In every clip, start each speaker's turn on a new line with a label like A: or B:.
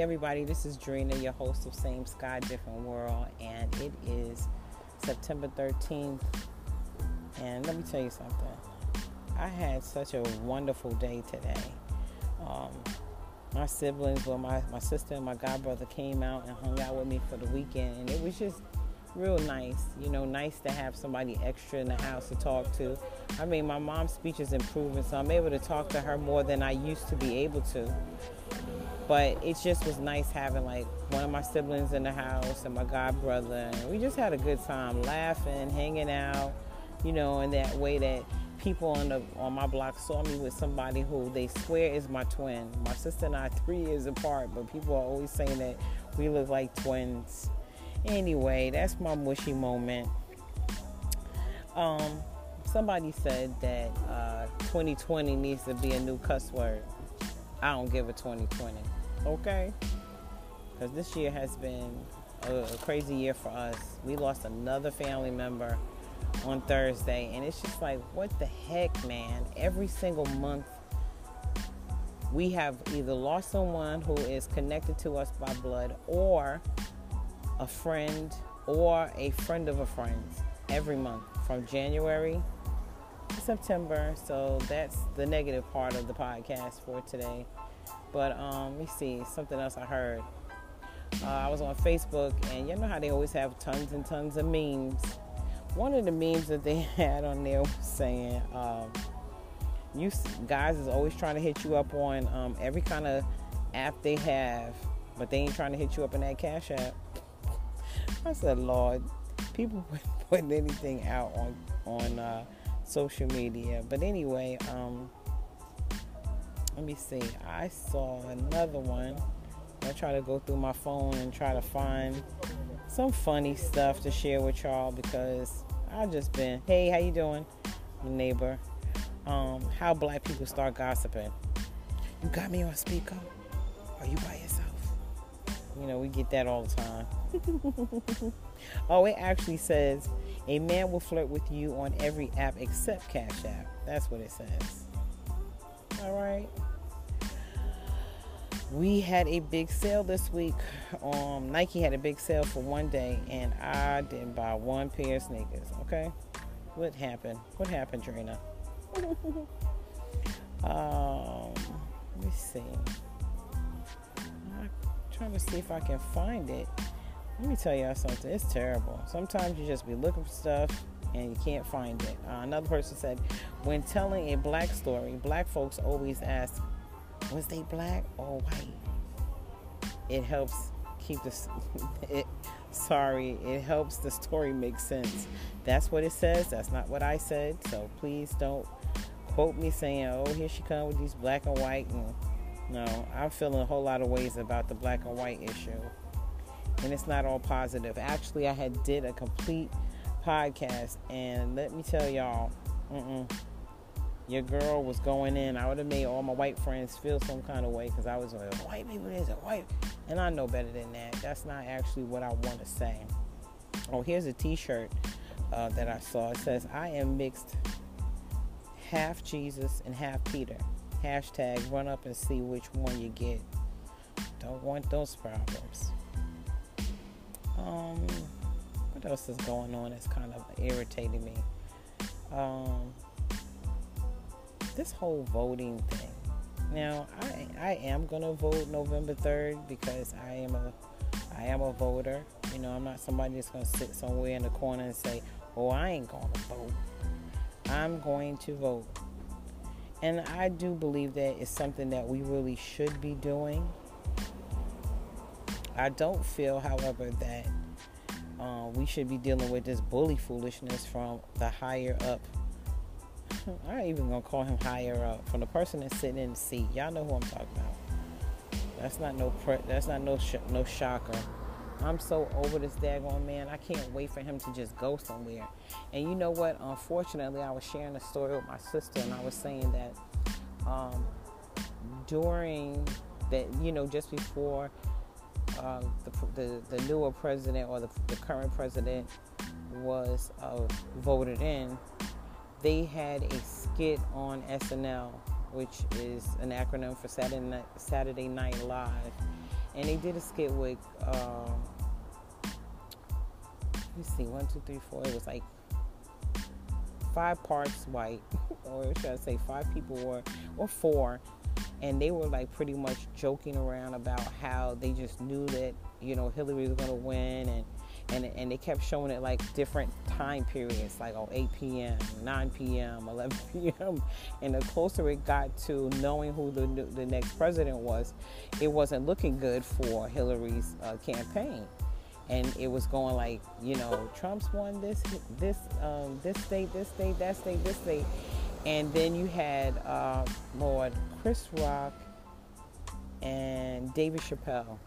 A: Everybody. This is Drina, your host of Same Sky, Different World, and it is September 13th. And let me tell you something. I had such a wonderful day today. Um, my siblings, well, my, my sister and my godbrother came out and hung out with me for the weekend, and it was just real nice. You know, nice to have somebody extra in the house to talk to. I mean, my mom's speech is improving, so I'm able to talk to her more than I used to be able to. But it just was nice having like one of my siblings in the house and my god brother. And we just had a good time laughing, hanging out, you know, in that way that people on the on my block saw me with somebody who they swear is my twin. My sister and I three years apart, but people are always saying that we look like twins. Anyway, that's my mushy moment. Um, somebody said that uh, 2020 needs to be a new cuss word. I don't give a 2020 okay? Because this year has been a, crazy year for us. We lost another family member on Thursday, and it's just like, what the heck, man? Every single month, we have either lost someone who is connected to us by blood or a friend or a friend of a friend every month from January to September. So that's the negative part of the podcast for today. But um, let me see something else I heard. Uh, I was on Facebook, and you know how they always have tons and tons of memes. One of the memes that they had on there was saying, um, "You guys is always trying to hit you up on um, every kind of app they have, but they ain't trying to hit you up in that Cash App." I said, "Lord, people putting anything out on on uh, social media." But anyway, um, let me see. I saw another one. I try to go through my phone and try to find some funny stuff to share with y'all because I've just been, hey, how you doing, neighbor? Um, how black people start gossiping. You got me on speaker? Are you by yourself? You know, we get that all the time. oh, it actually says a man will flirt with you on every app except Cash App. That's what it says. All right we had a big sale this week. Um, Nike had a big sale for one day, and I didn't buy one pair of sneakers. Okay, what happened? What happened, Trina? um, let me see. I'm trying to see if I can find it. Let me tell y'all something. It's terrible. Sometimes you just be looking for stuff and you can't find it. Uh, another person said, when telling a black story, black folks always ask, was they black or white? It helps keep this. It, sorry, it helps the story make sense. That's what it says. That's not what I said. So please don't quote me saying, "Oh, here she come with these black and white." And no, I'm feeling a whole lot of ways about the black and white issue, and it's not all positive. Actually, I had did a complete podcast, and let me tell y'all, mm-mm, your girl was going in, I would have made all my white friends feel some kind of way because I was like, white people is a white, and I know better than that. That's not actually what I want to say. Oh, here's a T-shirt uh, that I saw. It says, "I am mixed, half Jesus and half Peter." Hashtag run up and see which one you get. Don't want those problems. Um, what else is going on? It's kind of irritating me. Um, this whole voting thing. Now, I I am gonna vote November third because I am a I am a voter. You know, I'm not somebody that's gonna sit somewhere in the corner and say, "Oh, I ain't gonna vote." I'm going to vote, and I do believe that it's something that we really should be doing. I don't feel, however, that uh, we should be dealing with this bully foolishness from the higher up I ain't even gonna call him higher up from the person that's sitting in the seat. Y'all know who I'm talking about. That's not no pre- that's not no sh- no shocker. I'm so over this daggone man. I can't wait for him to just go somewhere. And you know what? Unfortunately, I was sharing a story with my sister, and I was saying that um, during that, you know, just before uh, the, the, the newer president or the, the current president was uh, voted in, they had a skit on SNL, which is an acronym for Saturday Night, Saturday Night Live. and they did a skit with. Um, let's see, one, two, three, four. It was like five parts white, or should I say, five people were, or four, and they were like pretty much joking around about how they just knew that you know Hillary was going to win, and and and they kept showing it like different time periods, like oh 8 p.m., 9 p.m., 11 p.m. And the closer it got to knowing who the the next president was, it wasn't looking good for Hillary's uh, campaign and it was going like, you know, Trump's won this, this, um, this state, this state, that state, this state, and then you had uh, Lord Chris Rock and David Chappelle,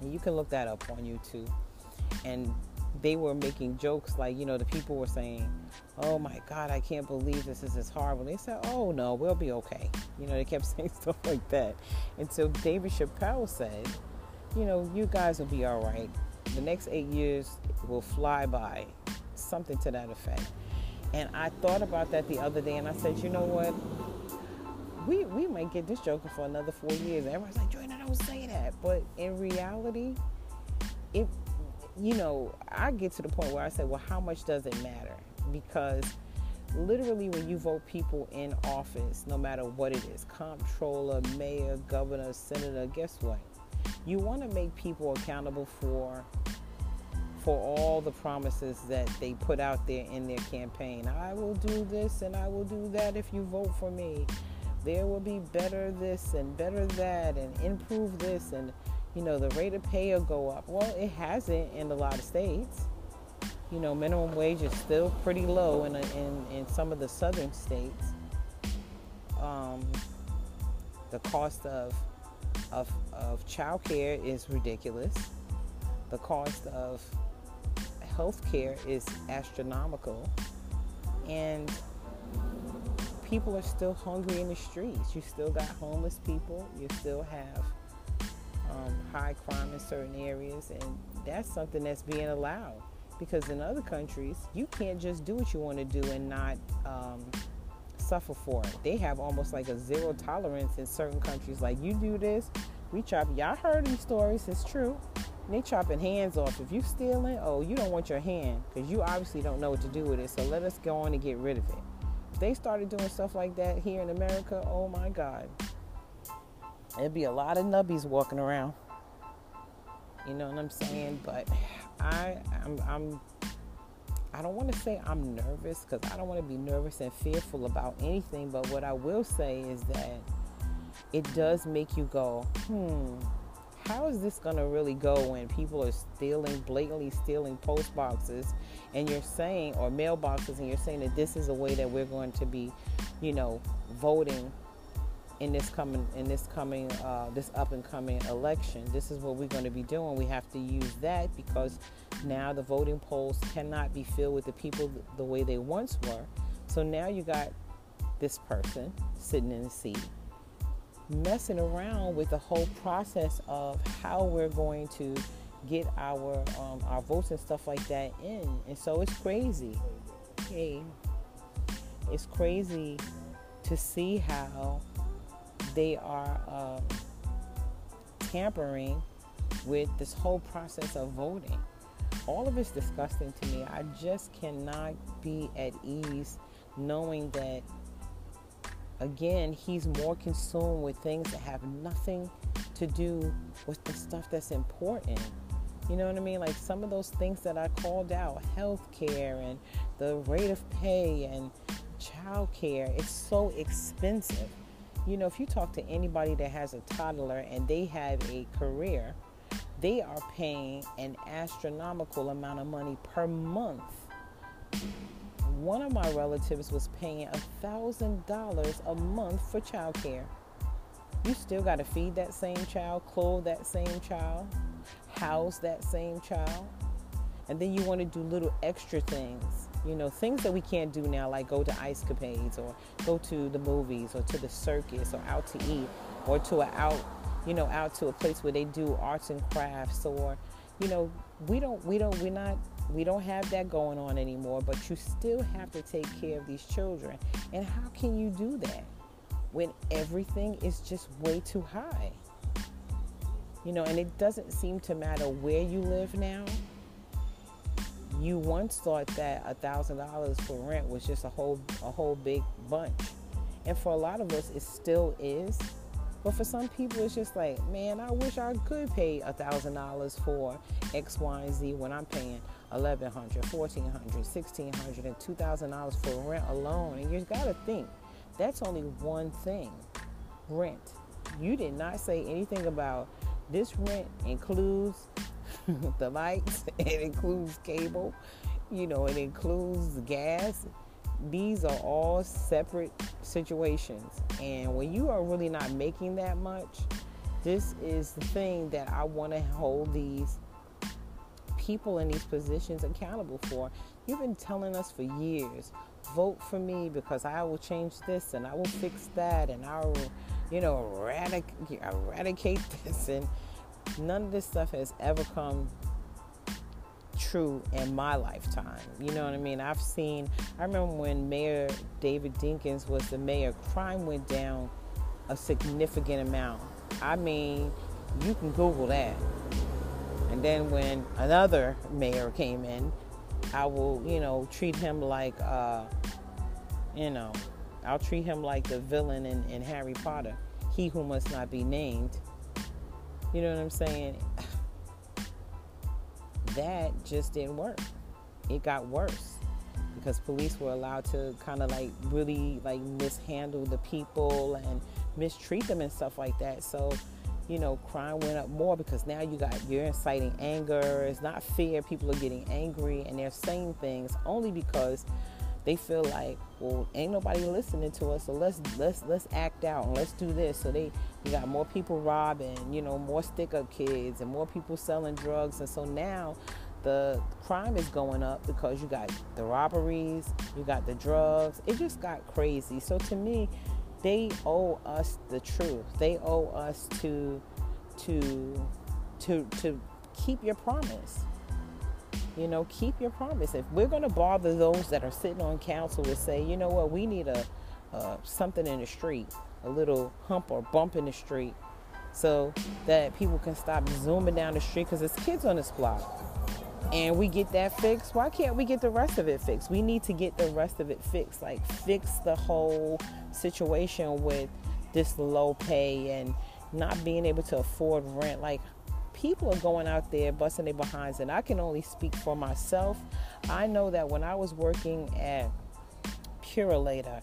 A: and you can look that up on YouTube, and they were making jokes like, you know, the people were saying, "Oh my God, I can't believe this. Is this is horrible." They said, "Oh no, we'll be okay." You know, they kept saying stuff like that until David Chappelle said you know, you guys will be all right. The next eight years will fly by, something to that effect. And I thought about that the other day, and I said, you know what? We we might get this joker for another four years. Everybody's like, Joyner, don't say that. But in reality, it, you know, I get to the point where I say, well, how much does it matter? Because literally when you vote people in office, no matter what it is, comptroller, mayor, governor, senator, guess what? you want to make people accountable for for all the promises that they put out there in their campaign. I will do this and I will do that if you vote for me. There will be better this and better that and improve this and you know the rate of pay will go up. Well, it hasn't in a lot of states. You know, minimum wage is still pretty low in, in, in some of the southern states. Um, the cost of of, of child care is ridiculous. The cost of health care is astronomical. And people are still hungry in the streets. You still got homeless people. You still have um, high crime in certain areas. And that's something that's being allowed. Because in other countries, you can't just do what you want to do and not um, suffer for it. They have almost like a zero tolerance in certain countries. Like you do this, we chop. Y'all heard these stories. It's true. And they chopping hands off. If you stealing, oh, you don't want your hand because you obviously don't know what to do with it. So let us go on and get rid of it. They started doing stuff like that here in America, oh my God, there'd be a lot of nubbies walking around. You know what I'm saying? But I, I'm, I'm I don't want to say I'm nervous because I don't want to be nervous and fearful about anything. But what I will say is that it does make you go, hmm, how is this going to really go when people are stealing, blatantly stealing post boxes and you're saying, or mailboxes, and you're saying that this is a way that we're going to be, you know, voting in this coming in this coming uh, this up and coming election. This is what we're going to be doing. We have to use that because now the voting polls cannot be filled with the people the way they once were. So now you got this person sitting in the seat messing around with the whole process of how we're going to get our um, our votes and stuff like that in. And so it's crazy. Hey, it's crazy to see how they are um, tampering with this whole process of voting. All of it's disgusting to me. I just cannot be at ease knowing that, again, he's more consumed with things that have nothing to do with the stuff that's important. You know what I mean? Like some of those things that I called out health care and the rate of pay and child care, it's so expensive you know, if you talk to anybody that has a toddler and they have a career, they are paying an astronomical amount of money per month. One of my relatives was paying a thousand dollars a month for childcare. You still got to feed that same child, clothe that same child, house that same child, and then you want to do little extra things you know, things that we can't do now, like go to ice capades or go to the movies or to the circus or out to eat or to a out, you know, out to a place where they do arts and crafts or, you know, we don't, we don't, we're not, we don't have that going on anymore, but you still have to take care of these children. And how can you do that when everything is just way too high? You know, and it doesn't seem to matter where you live now. You once thought that a thousand dollars for rent was just a whole a whole big bunch. And for a lot of us it still is. But for some people it's just like, man, I wish I could pay a thousand dollars for X, Y, and Z when I'm paying eleven hundred, fourteen hundred, sixteen hundred, and two thousand dollars for rent alone. And you gotta think, that's only one thing. Rent. You did not say anything about this rent includes the lights, it includes cable, you know, it includes gas. These are all separate situations. And when you are really not making that much, this is the thing that I want to hold these people in these positions accountable for. You've been telling us for years vote for me because I will change this and I will fix that and I will, you know, eradic- eradicate this. And none of this stuff has ever come true in my lifetime. You know what I mean? I've seen, I remember when Mayor David Dinkins was the mayor, crime went down a significant amount. I mean, you can Google that. And then when another mayor came in, I will, you know, treat him like, uh, you know, I'll treat him like the villain in, in Harry Potter, he who must not be named. You know what I'm saying? That just didn't work. It got worse because police were allowed to kind of like really like mishandle the people and mistreat them and stuff like that. So you know, crime went up more because now you got you're inciting anger. It's not fair. People are getting angry and they're saying things only because they feel like, well, ain't nobody listening to us, so let's let's let's act out and let's do this. So they you got more people robbing, you know, more stick up kids and more people selling drugs, and so now the crime is going up because you got the robberies, you got the drugs. It just got crazy. So to me, they owe us the truth. They owe us to to to to keep your promise. You know, keep your promise. If we're going to bother those that are sitting on council to say, you know what, we need a uh, something in the street, a little hump or bump in the street, so that people can stop zooming down the street because there's kids on this block and we get that fixed, why can't we get the rest of it fixed? We need to get the rest of it fixed, like fix the whole situation with this low pay and not being able to afford rent. Like people are going out there busting their behinds, and I can only speak for myself. I know that when I was working at Purolator,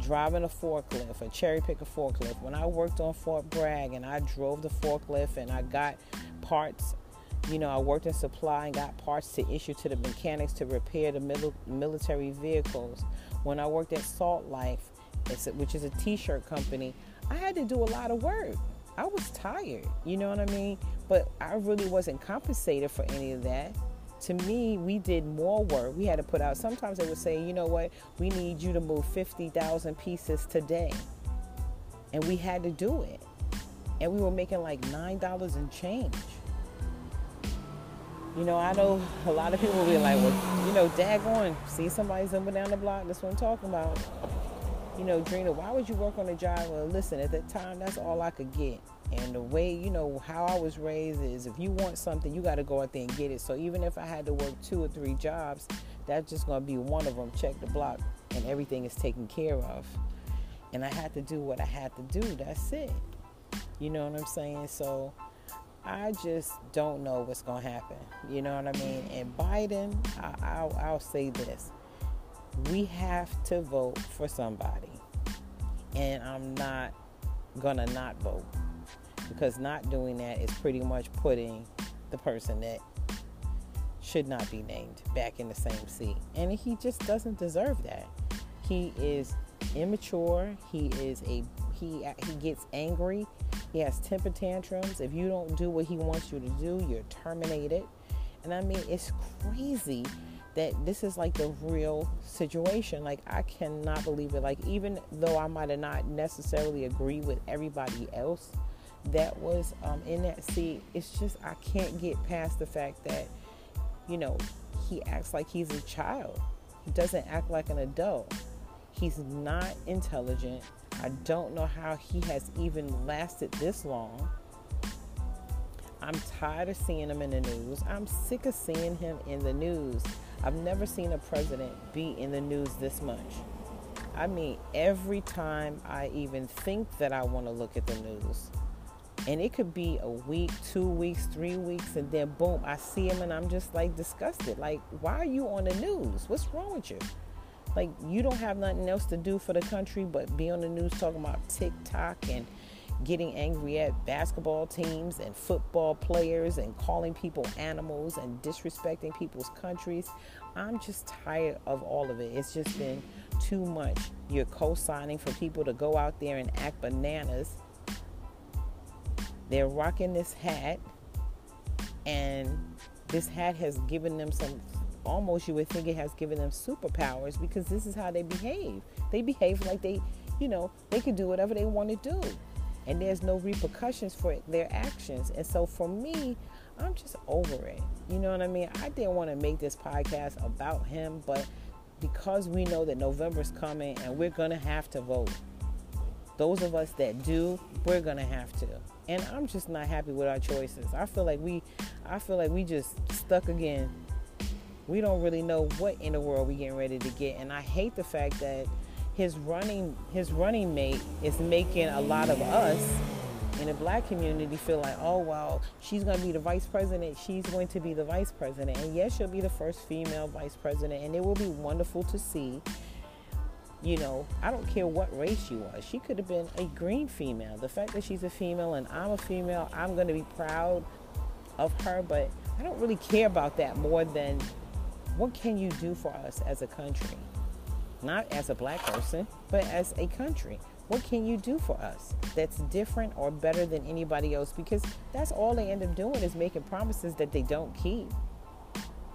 A: driving a forklift, a cherry picker forklift, when I worked on Fort Bragg and I drove the forklift and I got parts you know, I worked in supply and got parts to issue to the mechanics to repair the mil- military vehicles. When I worked at Salt Life, which is a t-shirt company, I had to do a lot of work. I was tired, you know what I mean? But I really wasn't compensated for any of that. To me, we did more work. We had to put out, sometimes they would say, you know what, we need you to move 50,000 pieces today. And we had to do it. And we were making like $9 and change. You know, I know a lot of people will be like, well, you know, daggone, see somebody zooming down the block, that's what I'm talking about. You know, Drina, why would you work on a job? Well, listen, at that time, that's all I could get. And the way, you know, how I was raised is if you want something, you got to go out there and get it. So even if I had to work two or three jobs, that's just going to be one of them. Check the block, and everything is taken care of. And I had to do what I had to do. That's it. You know what I'm saying? So, I just don't know what's going to happen. You know what I mean? And Biden, I, will I'll say this we have to vote for somebody. And I'm not going to not vote because not doing that is pretty much putting the person that should not be named back in the same seat. And he just doesn't deserve that. He is immature. He is a he he gets angry he has temper tantrums. If you don't do what he wants you to do, you're terminated. And I mean, it's crazy that this is like the real situation. Like, I cannot believe it. Like, even though I might have not necessarily agree with everybody else that was um, in that seat, it's just I can't get past the fact that, you know, he acts like he's a child. He doesn't act like an adult. He's not intelligent. I don't know how he has even lasted this long. I'm tired of seeing him in the news. I'm sick of seeing him in the news. I've never seen a president be in the news this much. I mean, every time I even think that I want to look at the news, and it could be a week, two weeks, three weeks, and then boom, I see him and I'm just like disgusted. Like, why are you on the news? What's wrong with you? Like, you don't have nothing else to do for the country but be on the news talking about TikTok and getting angry at basketball teams and football players and calling people animals and disrespecting people's countries. I'm just tired of all of it. It's just been too much. You're co signing for people to go out there and act bananas. They're rocking this hat, and this hat has given them some almost you would think it has given them superpowers because this is how they behave. They behave like they, you know, they can do whatever they want to do and there's no repercussions for their actions. And so for me, I'm just over it. You know what I mean? I didn't want to make this podcast about him, but because we know that November's coming and we're going to have to vote. Those of us that do, we're going to have to. And I'm just not happy with our choices. I feel like we I feel like we just stuck again. We don't really know what in the world we're getting ready to get. And I hate the fact that his running his running mate is making a lot of us in the black community feel like, oh well, she's going to be the vice president. She's going to be the vice president, and yes, she'll be the first female vice president, and it will be wonderful to see. You know, I don't care what race she was. She could have been a green female. The fact that she's a female and I'm a female, I'm going to be proud of her. But I don't really care about that more than what can you do for us as a country not as a black person, but as a country. What can you do for us that's different or better than anybody else? Because that's all they end up doing is making promises that they don't keep.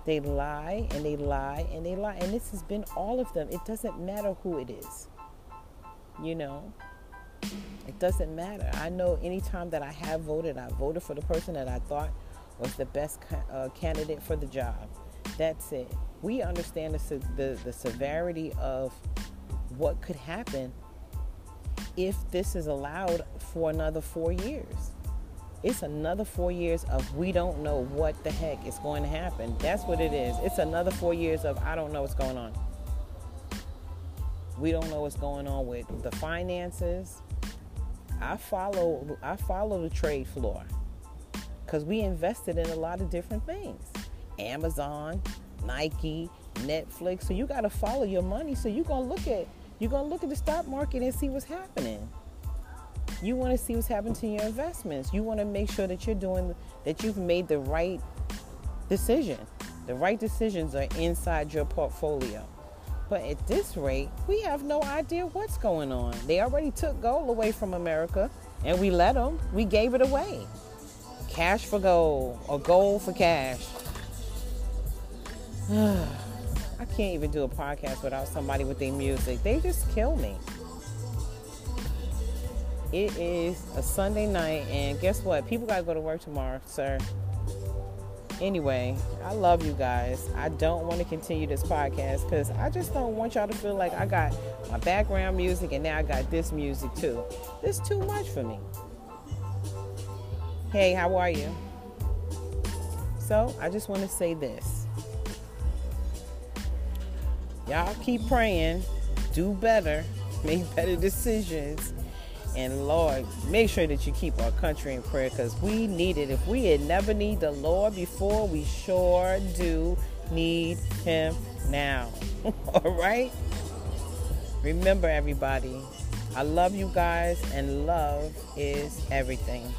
A: They lie and they lie and they lie. And this has been all of them. It doesn't matter who it is. You know, it doesn't matter. I know anytime that I have voted, I voted for the person that I thought was the best uh, candidate for the job. That's it we understand the, the, the severity of what could happen if this is allowed for another four years. It's another four years of we don't know what the heck is going to happen. That's what it is. It's another four years of I don't know what's going on. We don't know what's going on with the finances. I follow I follow the trade floor because we invested in a lot of different things. Amazon, Nike, Netflix. So you got to follow your money. So you're gonna look at you're gonna look at the stock market and see what's happening. You want to see what's happening to your investments. You want to make sure that you're doing that you've made the right decision. The right decisions are inside your portfolio. But at this rate, we have no idea what's going on. They already took gold away from America and we let them. We gave it away. Cash for gold or gold for cash. I can't even do a podcast without somebody with their music. They just kill me. It is a Sunday night, and guess what? People got to go to work tomorrow, sir. Anyway, I love you guys. I don't want to continue this podcast because I just don't want y'all to feel like I got my background music and now I got this music too. This too much for me. Hey, how are you? So, I just want to say this Y'all keep praying, do better, make better decisions. And Lord, make sure that you keep our country in prayer because we need it. If we had never need the Lord before, we sure do need Him now. All right? Remember, everybody, I love you guys, and love is everything.